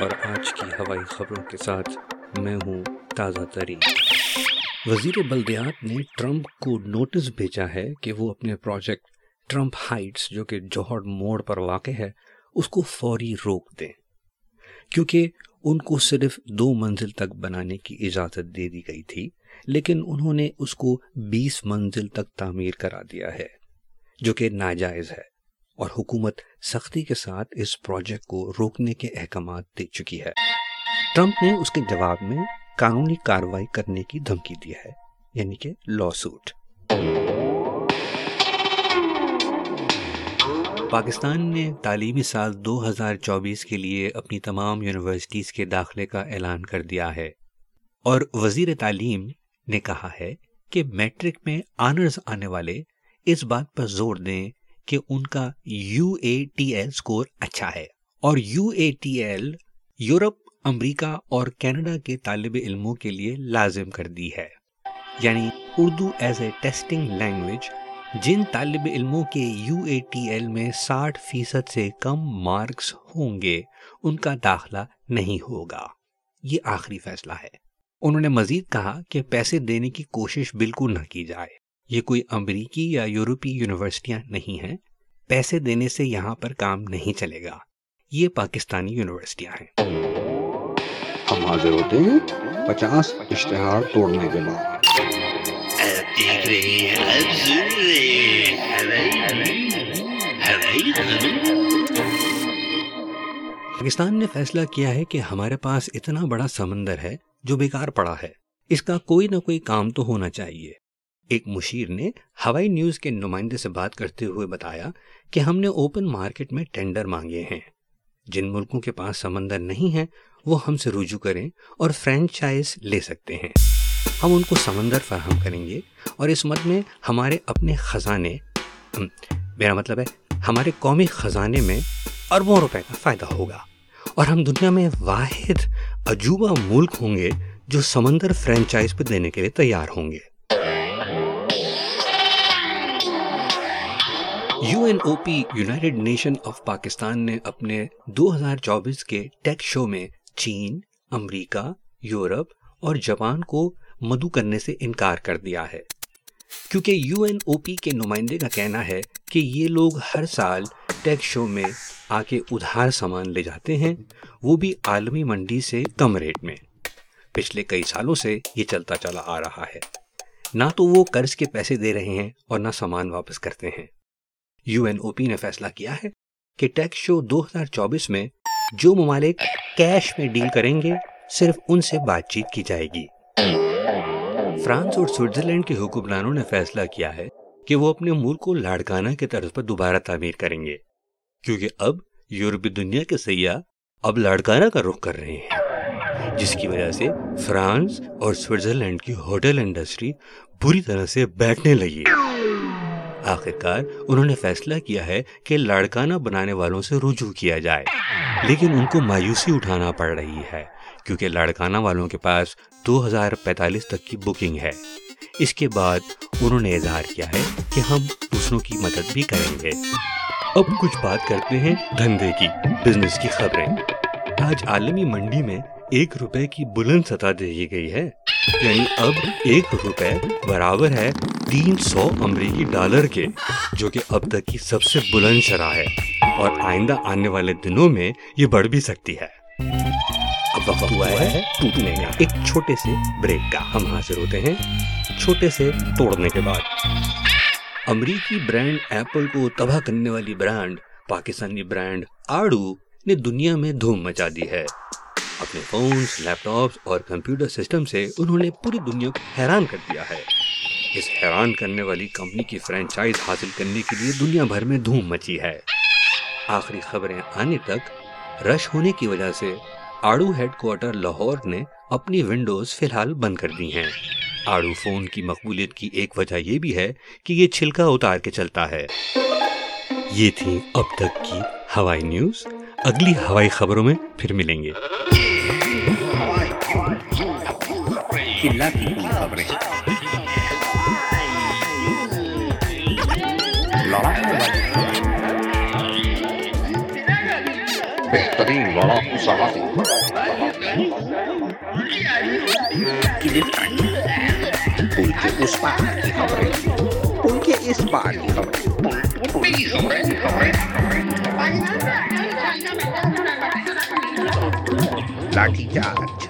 اور آج کی ہوائی خبروں کے ساتھ میں ہوں تازہ ترین۔ وزیر بلدیات نے ٹرمپ کو نوٹس بھیجا ہے کہ وہ اپنے پروجیکٹ ٹرمپ ہائٹس جو کہ جوہر موڑ پر واقع ہے، اس کو فوری روک دیں۔ کیونکہ ان کو صرف دو منزل تک بنانے کی اجازت دے دی گئی تھی، لیکن انہوں نے اس کو بیس منزل تک تعمیر کرا دیا ہے۔ جو کہ ناجائز ہے اور حکومت سختی کے ساتھ اس پروجیکٹ کو روکنے کے احکامات دے چکی ہے۔ ٹرمپ نے اس کے جواب میں قانونی کاروائی کرنے کی دھمکی دی ہے یعنی کہ لا سوٹ۔ پاکستان نے تعلیمی سال دو ہزار چوبیس کے لیے اپنی تمام یونیورسٹیز کے داخلے کا اعلان کر دیا ہے۔ اور وزیر تعلیم نے کہا ہے کہ میٹرک میں آنرز آنے والے اس بات پر زور دیں کہ ان کا U A T L score اچھا ہے اور U A T L Europe, امریکہ اور کینیڈا کے طالب علموں کے لیے لازم کر دی ہے۔ یعنی Urdu as a testing language جن طالب علموں کے یو اے ٹی ایل میں ساٹھ فیصد سے کم مارکس ہوں گے، ان کا داخلہ نہیں ہوگا۔ یہ آخری فیصلہ ہے۔ انہوں نے مزید کہا کہ پیسے دینے کی کوشش بالکل نہ کی جائے۔ یہ کوئی امریکی یا یورپی یونیورسٹیاں نہیں ہیں۔ پیسے دینے سے یہاں پر کام نہیں چلے گا۔ یہ پاکستانی یونیورسٹیاں ہیں۔ ہم حاضر ہوتے ہیں پچاس اشتہار توڑنے کے بعد۔ پاکستان نے فیصلہ کیا ہے کہ ہمارے پاس اتنا بڑا سمندر ہے جو بیکار پڑا ہے۔ اس کا کوئی نہ کوئی کام تو ہونا چاہیے۔ ایک مشیر نے ہوائی نیوز کے نمائندے سے بات کرتے ہوئے بتایا کہ ہم نے اوپن مارکیٹ میں ٹینڈر مانگے ہیں۔ جن ملکوں کے پاس سمندر نہیں ہے وہ ہم سے رجوع کریں اور فرینچائز لے سکتے ہیں۔ ہم ان کو سمندر فراہم کریں گے اور اس مت میں ہمارے اپنے خزانے میرا مطلب ہے ہمارے قومی خزانے میں اربوں روپے کا فائدہ ہوگا۔ اور ہم دنیا میں واحد عجوبہ ملک ہوں گے جو سمندر فرینچائز پہ دینے کے لیے تیار ہوں گے۔ U N O P United Nation of Pakistan نے اپنے دو ہزار چوبیس کے ٹیک شو میں چین، امریکہ، یورپ اور جاپان کو مدعو کرنے سے انکار کر دیا ہے۔ کیونکہ یو این او پی کے نمائندے کا کہنا ہے کہ یہ لوگ ہر سال ٹیک شو میں آ کے ادھار سامان لے جاتے ہیں، وہ بھی عالمی منڈی سے کم ریٹ میں۔ پچھلے کئی سالوں سے یہ چلتا چلا آ رہا ہے۔ نہ تو وہ قرض کے پیسے دے رہے ہیں اور نہ سامان واپس کرتے ہیں۔ یو این او پی نے فیصلہ کیا ہے کہ ٹیکس شو دو ہزار چوبیس میں جو ممالک کیش میں ڈیل کریں گے، صرف ان سے بات چیت کی جائے گی۔ فرانس اور سوئٹزرلینڈ کے حکمرانوں نے فیصلہ کیا ہے کہ وہ اپنے ملک کو لاڑکانہ کے طرز پر دوبارہ تعمیر کریں گے۔ کیونکہ اب یورپی دنیا کے سیاح اب لاڑکانہ کا رخ کر رہے ہیں۔ جس کی وجہ سے فرانس اور سوئٹزرلینڈ کی ہوٹل انڈسٹری بری طرح سے بیٹھنے لگی۔ ہے آخر کار انہوں نے فیصلہ کیا ہے کہ لاڑکانہ بنانے والوں سے رجوع کیا جائے۔ لیکن ان کو مایوسی اٹھانا پڑ رہی ہے، کیونکہ لاڑکانہ والوں کے پاس دو ہزار پینتالیس تک کی بکنگ ہے۔ اس کے بعد انہوں نے اظہار کیا ہے کہ ہم دوسروں کی مدد بھی کریں گے۔ اب کچھ بات کرتے ہیں دھندے کی بزنس کی خبریں۔ آج عالمی منڈی میں ایک روپے کی بلند سطح دیکھی گئی ہے۔ یعنی اب ایک روپے برابر ہے تین سو امریکی ڈالر کے جو کہ اب تک کی سب سے بلند شرح ہے اور آئندہ آنے والے دنوں میں یہ بڑھ بھی سکتی ہے اب وقت ہوا ہے ٹوٹنے کا ایک چھوٹے سے بریک کا ہم حاضر ہوتے ہیں چھوٹے سے توڑنے کے بعد امریکی برانڈ ایپل کو تباہ کرنے والی برانڈ پاکستانی برانڈ آڑو نے دنیا میں دھوم مچا دی ہے اپنے فونز لیپ ٹاپس اور کمپیوٹر سسٹم سے انہوں نے پوری دنیا کو حیران کر دیا ہے۔ اس حیران کرنے والی کمپنی کی فرینچائز حاصل کرنے کے لیے دنیا بھر میں دھوم مچی ہے۔ آخری خبریں آنے تک رش ہونے کی وجہ سے آڑو ہیڈ کوارٹر لاہور نے اپنی ونڈوز فی الحال بند کر دی ہیں۔ آڑو فون کی مقبولیت کی ایک وجہ یہ بھی ہے کہ یہ چھلکا اتار کے چلتا ہے۔ یہ تھی اب تک کی ہوائی نیوز اگلی ہوائی خبروں میں پھر ملیں گے۔ بہترین لڑاکو اس پار کی خبریں۔ ان کے اس پار کی خبریں۔ لگ جات